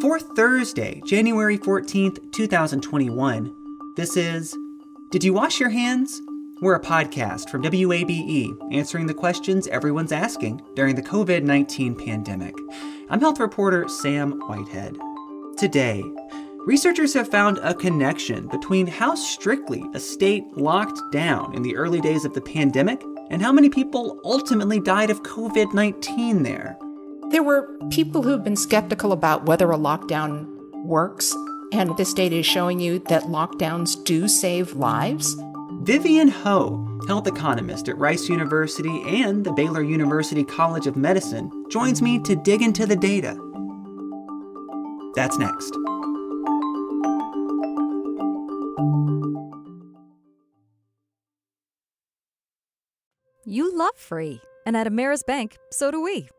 For Thursday, January 14th, 2021, this is Did You Wash Your Hands? We're a podcast from WABE answering the questions everyone's asking during the COVID 19 pandemic. I'm health reporter Sam Whitehead. Today, researchers have found a connection between how strictly a state locked down in the early days of the pandemic and how many people ultimately died of COVID 19 there. There were people who've been skeptical about whether a lockdown works, and this data is showing you that lockdowns do save lives. Vivian Ho, health economist at Rice University and the Baylor University College of Medicine, joins me to dig into the data. That's next. You love free. And at Ameris Bank, so do we.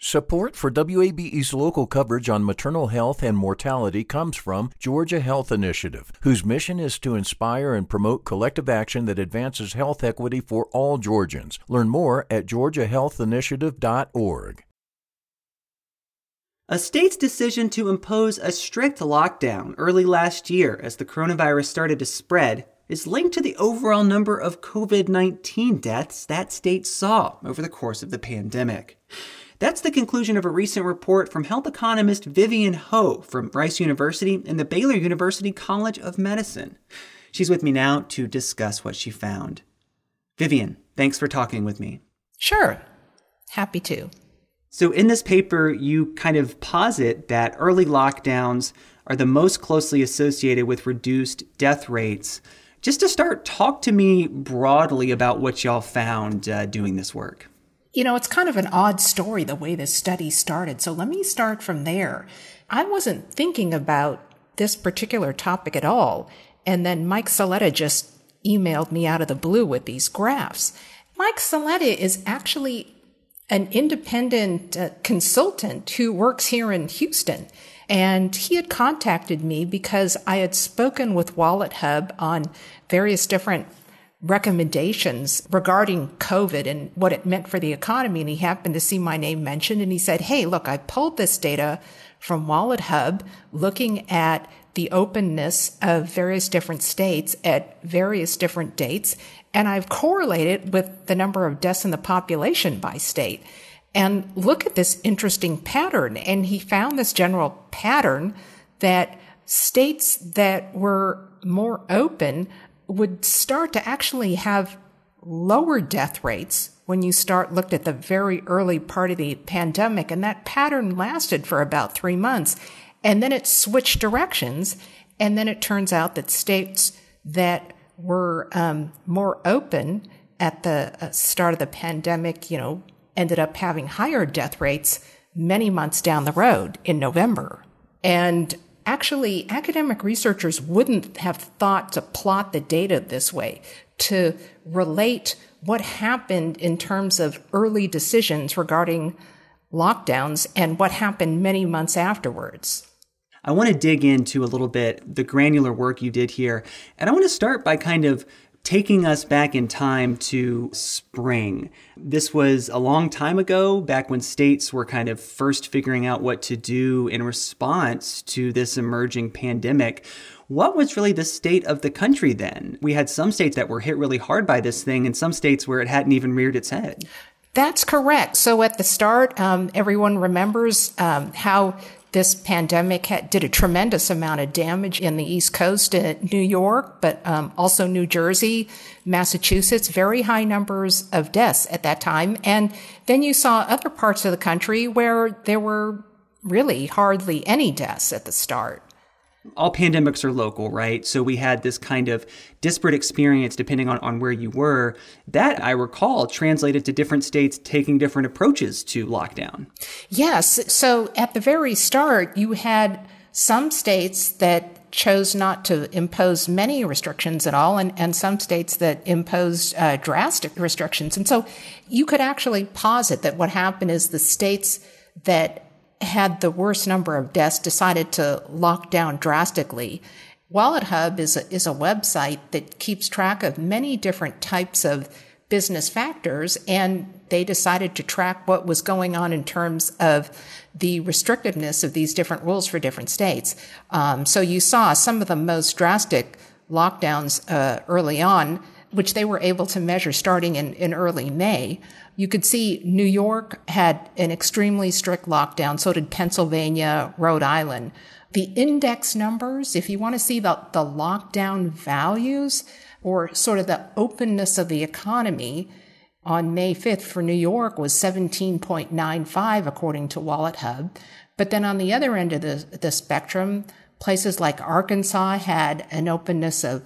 Support for WABE's local coverage on maternal health and mortality comes from Georgia Health Initiative, whose mission is to inspire and promote collective action that advances health equity for all Georgians. Learn more at georgiahealthinitiative.org. A state's decision to impose a strict lockdown early last year as the coronavirus started to spread is linked to the overall number of COVID 19 deaths that state saw over the course of the pandemic. That's the conclusion of a recent report from health economist Vivian Ho from Rice University and the Baylor University College of Medicine. She's with me now to discuss what she found. Vivian, thanks for talking with me. Sure. Happy to. So, in this paper, you kind of posit that early lockdowns are the most closely associated with reduced death rates. Just to start, talk to me broadly about what y'all found uh, doing this work. You know, it's kind of an odd story the way this study started. So let me start from there. I wasn't thinking about this particular topic at all. And then Mike Saletta just emailed me out of the blue with these graphs. Mike Saletta is actually an independent uh, consultant who works here in Houston. And he had contacted me because I had spoken with WalletHub on various different recommendations regarding COVID and what it meant for the economy. And he happened to see my name mentioned and he said, Hey, look, I pulled this data from Wallet Hub looking at the openness of various different states at various different dates. And I've correlated with the number of deaths in the population by state. And look at this interesting pattern. And he found this general pattern that states that were more open would start to actually have lower death rates when you start looked at the very early part of the pandemic. And that pattern lasted for about three months. And then it switched directions. And then it turns out that states that were um, more open at the uh, start of the pandemic, you know, ended up having higher death rates many months down the road in November. And actually academic researchers wouldn't have thought to plot the data this way, to relate what happened in terms of early decisions regarding lockdowns and what happened many months afterwards. I want to dig into a little bit the granular work you did here. And I want to start by kind of taking us back in time to spring. This was a long time ago, back when states were kind of first figuring out what to do in response to this emerging pandemic. What was really the state of the country then? We had some states that were hit really hard by this thing, and some states where it hadn't even reared its head. That's correct. So at the start, um, everyone remembers um, how this pandemic had, did a tremendous amount of damage in the East Coast, in New York, but um, also New Jersey, Massachusetts, very high numbers of deaths at that time. And then you saw other parts of the country where there were really hardly any deaths at the start. All pandemics are local, right? So we had this kind of disparate experience depending on, on where you were. That I recall translated to different states taking different approaches to lockdown. Yes. So at the very start, you had some states that chose not to impose many restrictions at all, and, and some states that imposed uh, drastic restrictions. And so you could actually posit that what happened is the states that had the worst number of deaths decided to lock down drastically. Wallet Hub is a, is a website that keeps track of many different types of business factors, and they decided to track what was going on in terms of the restrictiveness of these different rules for different states. Um, so you saw some of the most drastic lockdowns uh, early on, which they were able to measure starting in, in early May. You could see New York had an extremely strict lockdown. So did Pennsylvania, Rhode Island. The index numbers, if you want to see the, the lockdown values or sort of the openness of the economy, on May 5th for New York was 17.95, according to Wallet Hub. But then on the other end of the, the spectrum, places like Arkansas had an openness of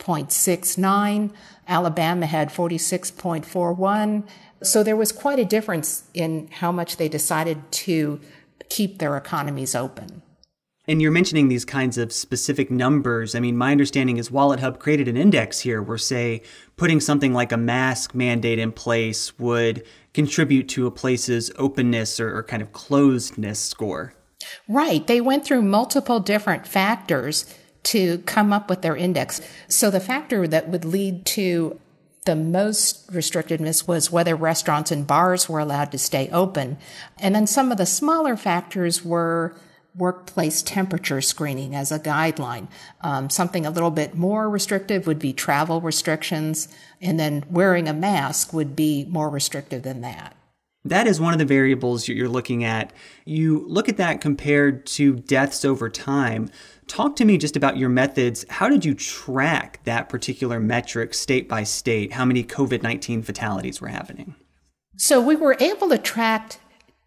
52.69. Alabama had 46.41. So there was quite a difference in how much they decided to keep their economies open. And you're mentioning these kinds of specific numbers. I mean, my understanding is Wallet Hub created an index here where, say, putting something like a mask mandate in place would contribute to a place's openness or, or kind of closedness score. Right. They went through multiple different factors to come up with their index. So the factor that would lead to the most restrictedness was whether restaurants and bars were allowed to stay open. And then some of the smaller factors were workplace temperature screening as a guideline. Um, something a little bit more restrictive would be travel restrictions, and then wearing a mask would be more restrictive than that. That is one of the variables you're looking at. You look at that compared to deaths over time. Talk to me just about your methods. How did you track that particular metric state by state? How many COVID 19 fatalities were happening? So we were able to track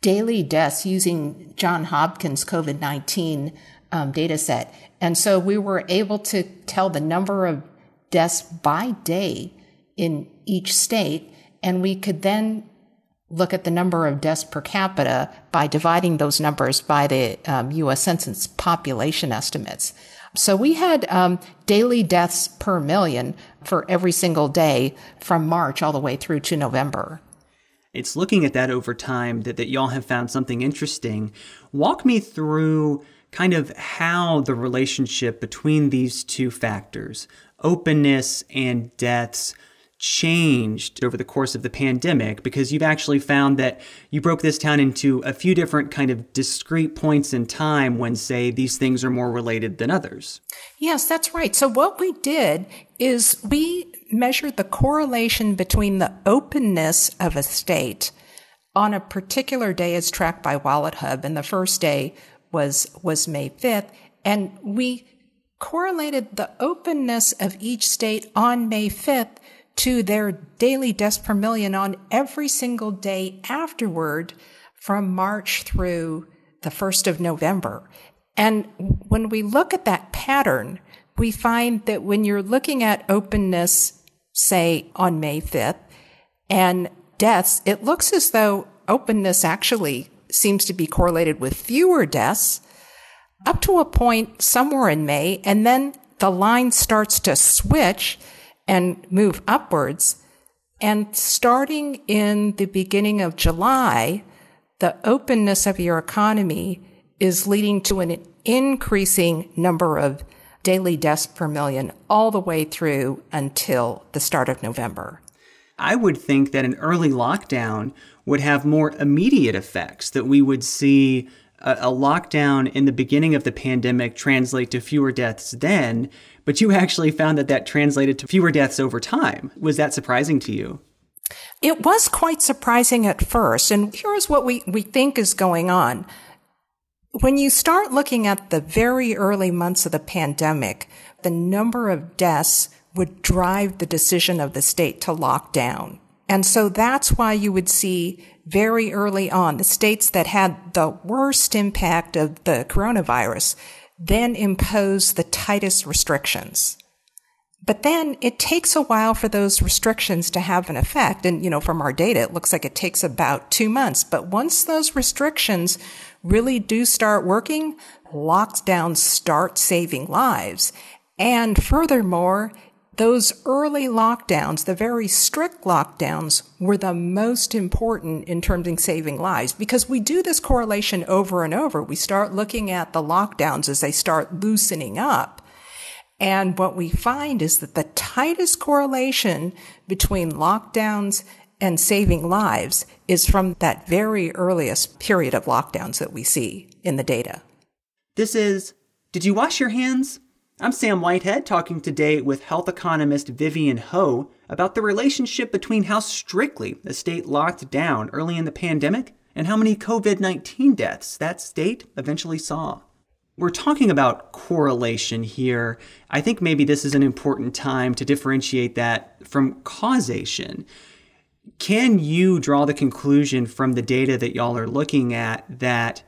daily deaths using John Hopkins COVID 19 um, data set. And so we were able to tell the number of deaths by day in each state. And we could then look at the number of deaths per capita by dividing those numbers by the um, US Census population estimates. So we had um, daily deaths per million for every single day from March all the way through to November it's looking at that over time that, that y'all have found something interesting. Walk me through kind of how the relationship between these two factors, openness and deaths, changed over the course of the pandemic because you've actually found that you broke this down into a few different kind of discrete points in time when say these things are more related than others. Yes, that's right. So what we did is we measured the correlation between the openness of a state on a particular day as tracked by Wallet Hub, and the first day was was May 5th, and we correlated the openness of each state on May 5th to their daily deaths per million on every single day afterward from March through the 1st of November. And when we look at that pattern, we find that when you're looking at openness say on May 5th, and deaths, it looks as though openness actually seems to be correlated with fewer deaths up to a point somewhere in May, and then the line starts to switch and move upwards. And starting in the beginning of July, the openness of your economy is leading to an increasing number of daily deaths per million all the way through until the start of November. I would think that an early lockdown would have more immediate effects, that we would see a, a, lockdown in the beginning of the pandemic translate to fewer deaths then, but you actually found that that translated to fewer deaths over time. Was that surprising to you? It was quite surprising at first. And here's what we, we think is going on. When you start looking at the very early months of the pandemic, the number of deaths would drive the decision of the state to lock down. And so that's why you would see very early on the states that had the worst impact of the coronavirus, then impose the tightest restrictions. But then it takes a while for those restrictions to have an effect. And, you know, from our data, it looks like it takes about two months. But once those restrictions really do start working, lockdowns start saving lives. And furthermore, those early lockdowns, the very strict lockdowns, were the most important in terms of saving lives because we do this correlation over and over. We start looking at the lockdowns as they start loosening up. And what we find is that the tightest correlation between lockdowns and saving lives is from that very earliest period of lockdowns that we see in the data. This is Did You Wash Your Hands? I'm Sam Whitehead talking today with health economist Vivian Ho about the relationship between how strictly the state locked down early in the pandemic and how many COVID 19 deaths that state eventually saw. We're talking about correlation here. I think maybe this is an important time to differentiate that from causation. Can you draw the conclusion from the data that y'all are looking at that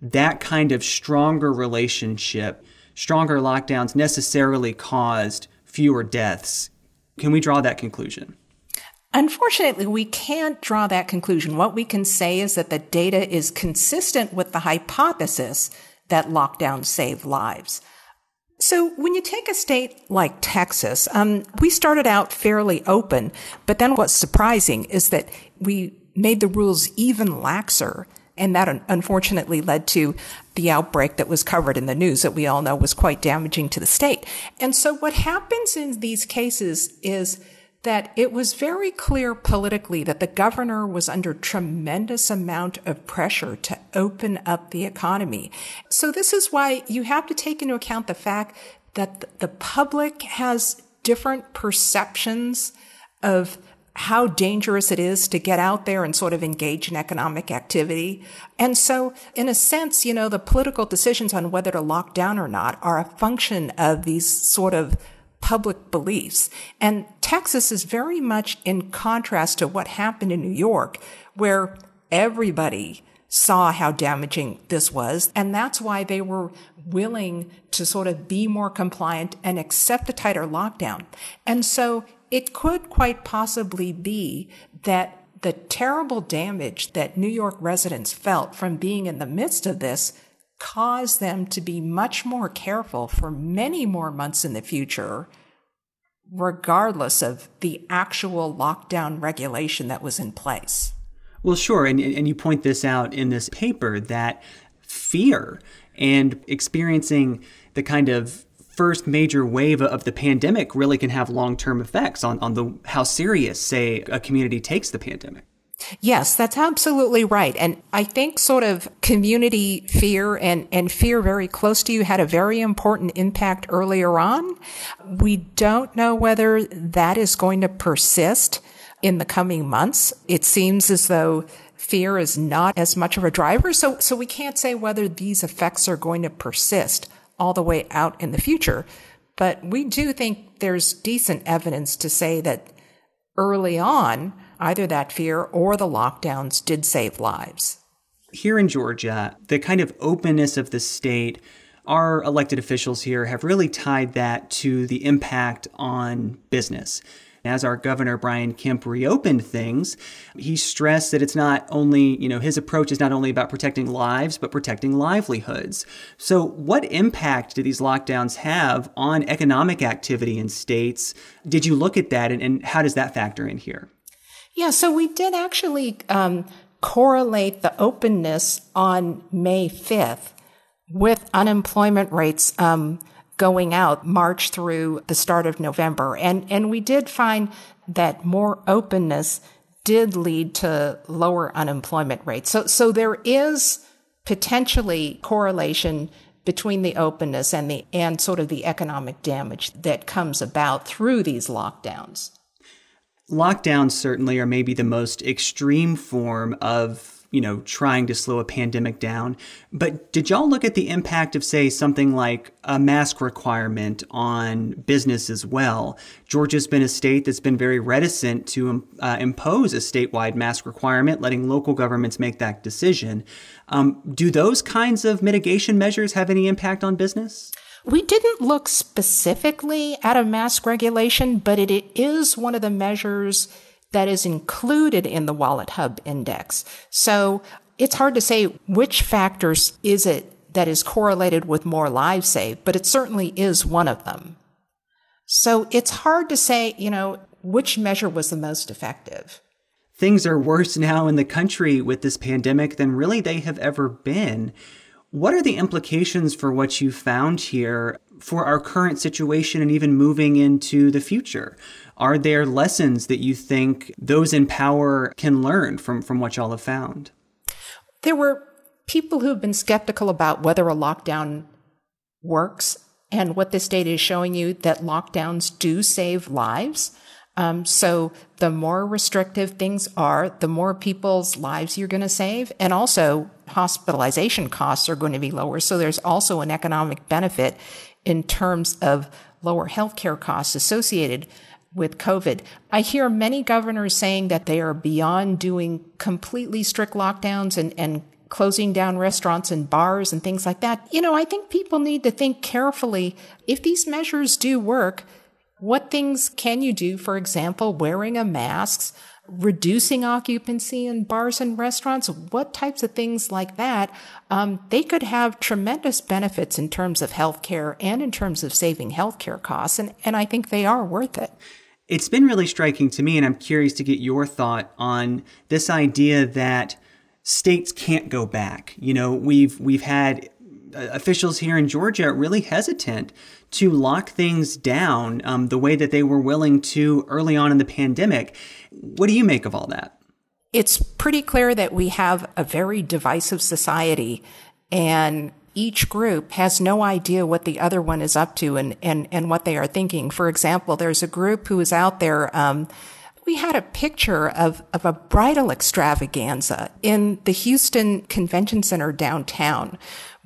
that kind of stronger relationship stronger lockdowns necessarily caused fewer deaths. Can we draw that conclusion? Unfortunately, we can't draw that conclusion. What we can say is that the data is consistent with the hypothesis that lockdowns save lives. So when you take a state like Texas, um, we started out fairly open, but then what's surprising is that we made the rules even laxer and that unfortunately led to the outbreak that was covered in the news that we all know was quite damaging to the state. And so what happens in these cases is that it was very clear politically that the governor was under tremendous amount of pressure to open up the economy. So this is why you have to take into account the fact that the public has different perceptions of how dangerous it is to get out there and sort of engage in economic activity. And so, in a sense, you know, the political decisions on whether to lock down or not are a function of these sort of public beliefs. And Texas is very much in contrast to what happened in New York, where everybody saw how damaging this was. And that's why they were willing to sort of be more compliant and accept a tighter lockdown. And so it could quite possibly be that the terrible damage that New York residents felt from being in the midst of this caused them to be much more careful for many more months in the future, regardless of the actual lockdown regulation that was in place. Well, sure. And, and you point this out in this paper that fear and experiencing the kind of first major wave of the pandemic really can have long-term effects on, on the how serious, say, a community takes the pandemic. Yes, that's absolutely right. And I think sort of community fear and, and fear very close to you had a very important impact earlier on. We don't know whether that is going to persist in the coming months. It seems as though fear is not as much of a driver. So, so we can't say whether these effects are going to persist all the way out in the future. But we do think there's decent evidence to say that early on, either that fear or the lockdowns did save lives. Here in Georgia, the kind of openness of the state, our elected officials here have really tied that to the impact on business. As our governor Brian Kemp reopened things, he stressed that it's not only, you know, his approach is not only about protecting lives, but protecting livelihoods. So, what impact do these lockdowns have on economic activity in states? Did you look at that and, and how does that factor in here? Yeah, so we did actually um, correlate the openness on May 5th with unemployment rates um, going out March through the start of November. And, and we did find that more openness did lead to lower unemployment rates. So, so there is potentially correlation between the openness and the, and sort of the economic damage that comes about through these lockdowns. Lockdowns certainly are maybe the most extreme form of you know, trying to slow a pandemic down. But did y'all look at the impact of, say, something like a mask requirement on business as well? Georgia's been a state that's been very reticent to um, uh, impose a statewide mask requirement, letting local governments make that decision. Um, do those kinds of mitigation measures have any impact on business? We didn't look specifically at a mask regulation, but it is one of the measures that is included in the Wallet Hub Index. So it's hard to say which factors is it that is correlated with more lives saved, but it certainly is one of them. So it's hard to say, you know, which measure was the most effective. Things are worse now in the country with this pandemic than really they have ever been. What are the implications for what you found here for our current situation and even moving into the future? Are there lessons that you think those in power can learn from, from what y'all have found? There were people who've been skeptical about whether a lockdown works and what this data is showing you that lockdowns do save lives. Um, so the more restrictive things are, the more people's lives you're going to save. And also hospitalization costs are going to be lower. So there's also an economic benefit in terms of lower healthcare costs associated with COVID. I hear many governors saying that they are beyond doing completely strict lockdowns and, and closing down restaurants and bars and things like that. You know, I think people need to think carefully if these measures do work, what things can you do? For example, wearing a mask, reducing occupancy in bars and restaurants, what types of things like that? Um, they could have tremendous benefits in terms of healthcare and in terms of saving healthcare costs. And, and I think they are worth it. It's been really striking to me, and I'm curious to get your thought on this idea that states can't go back. You know, we've we've had officials here in Georgia are really hesitant to lock things down um, the way that they were willing to early on in the pandemic. What do you make of all that? It's pretty clear that we have a very divisive society and each group has no idea what the other one is up to and, and, and what they are thinking. For example, there's a group who is out there, um, we had a picture of, of a bridal extravaganza in the Houston Convention Center downtown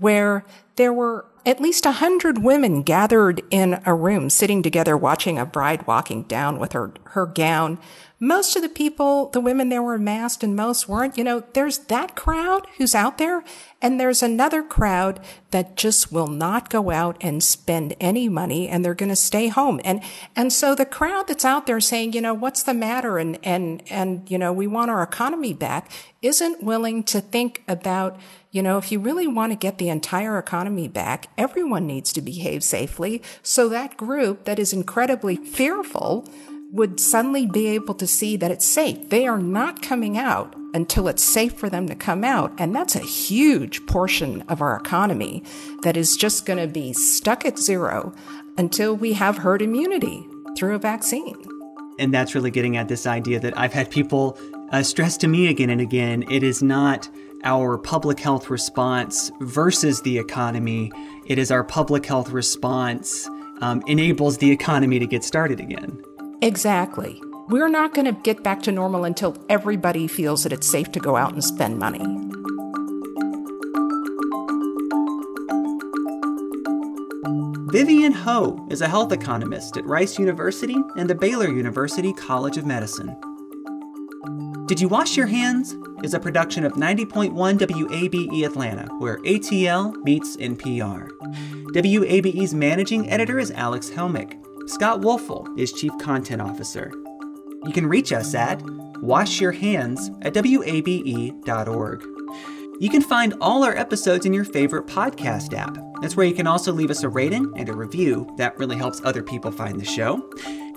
where there were at least a hundred women gathered in a room sitting together watching a bride walking down with her, her gown. Most of the people, the women there were masked and most weren't. You know, there's that crowd who's out there and there's another crowd that just will not go out and spend any money and they're going to stay home. And, and so the crowd that's out there saying, you know, what's the matter? And, and, and, you know, we want our economy back isn't willing to think about, you know, if you really want to get the entire economy back, everyone needs to behave safely. So that group that is incredibly fearful would suddenly be able to see that it's safe. They are not coming out until it's safe for them to come out. And that's a huge portion of our economy that is just going to be stuck at zero until we have herd immunity through a vaccine. And that's really getting at this idea that I've had people uh, stress to me again and again it is not our public health response versus the economy. It is our public health response um, enables the economy to get started again. Exactly. We're not going to get back to normal until everybody feels that it's safe to go out and spend money. Vivian Ho is a health economist at Rice University and the Baylor University College of Medicine. Did You Wash Your Hands is a production of 90.1 WABE Atlanta, where ATL meets NPR. WABE's managing editor is Alex Helmick. Scott Woelfel is Chief Content Officer. You can reach us at washyourhands at wabe.org. You can find all our episodes in your favorite podcast app. That's where you can also leave us a rating and a review. That really helps other people find the show.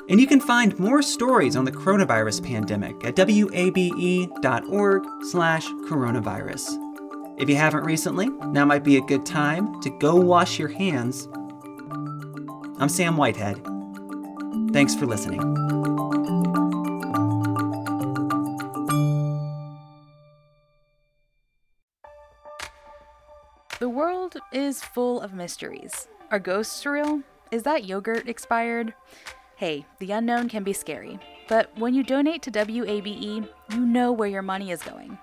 And you can find more stories on the coronavirus pandemic at wabe.org slash coronavirus. If you haven't recently, now might be a good time to go wash your hands. I'm Sam Whitehead. Thanks for listening. The world is full of mysteries. Are ghosts real? Is that yogurt expired? Hey, the unknown can be scary. But when you donate to WABE, you know where your money is going.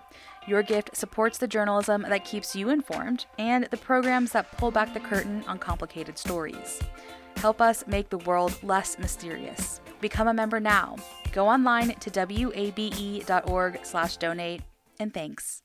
Your gift supports the journalism that keeps you informed and the programs that pull back the curtain on complicated stories. Help us make the world less mysterious. Become a member now. Go online to wabe.org/donate and thanks.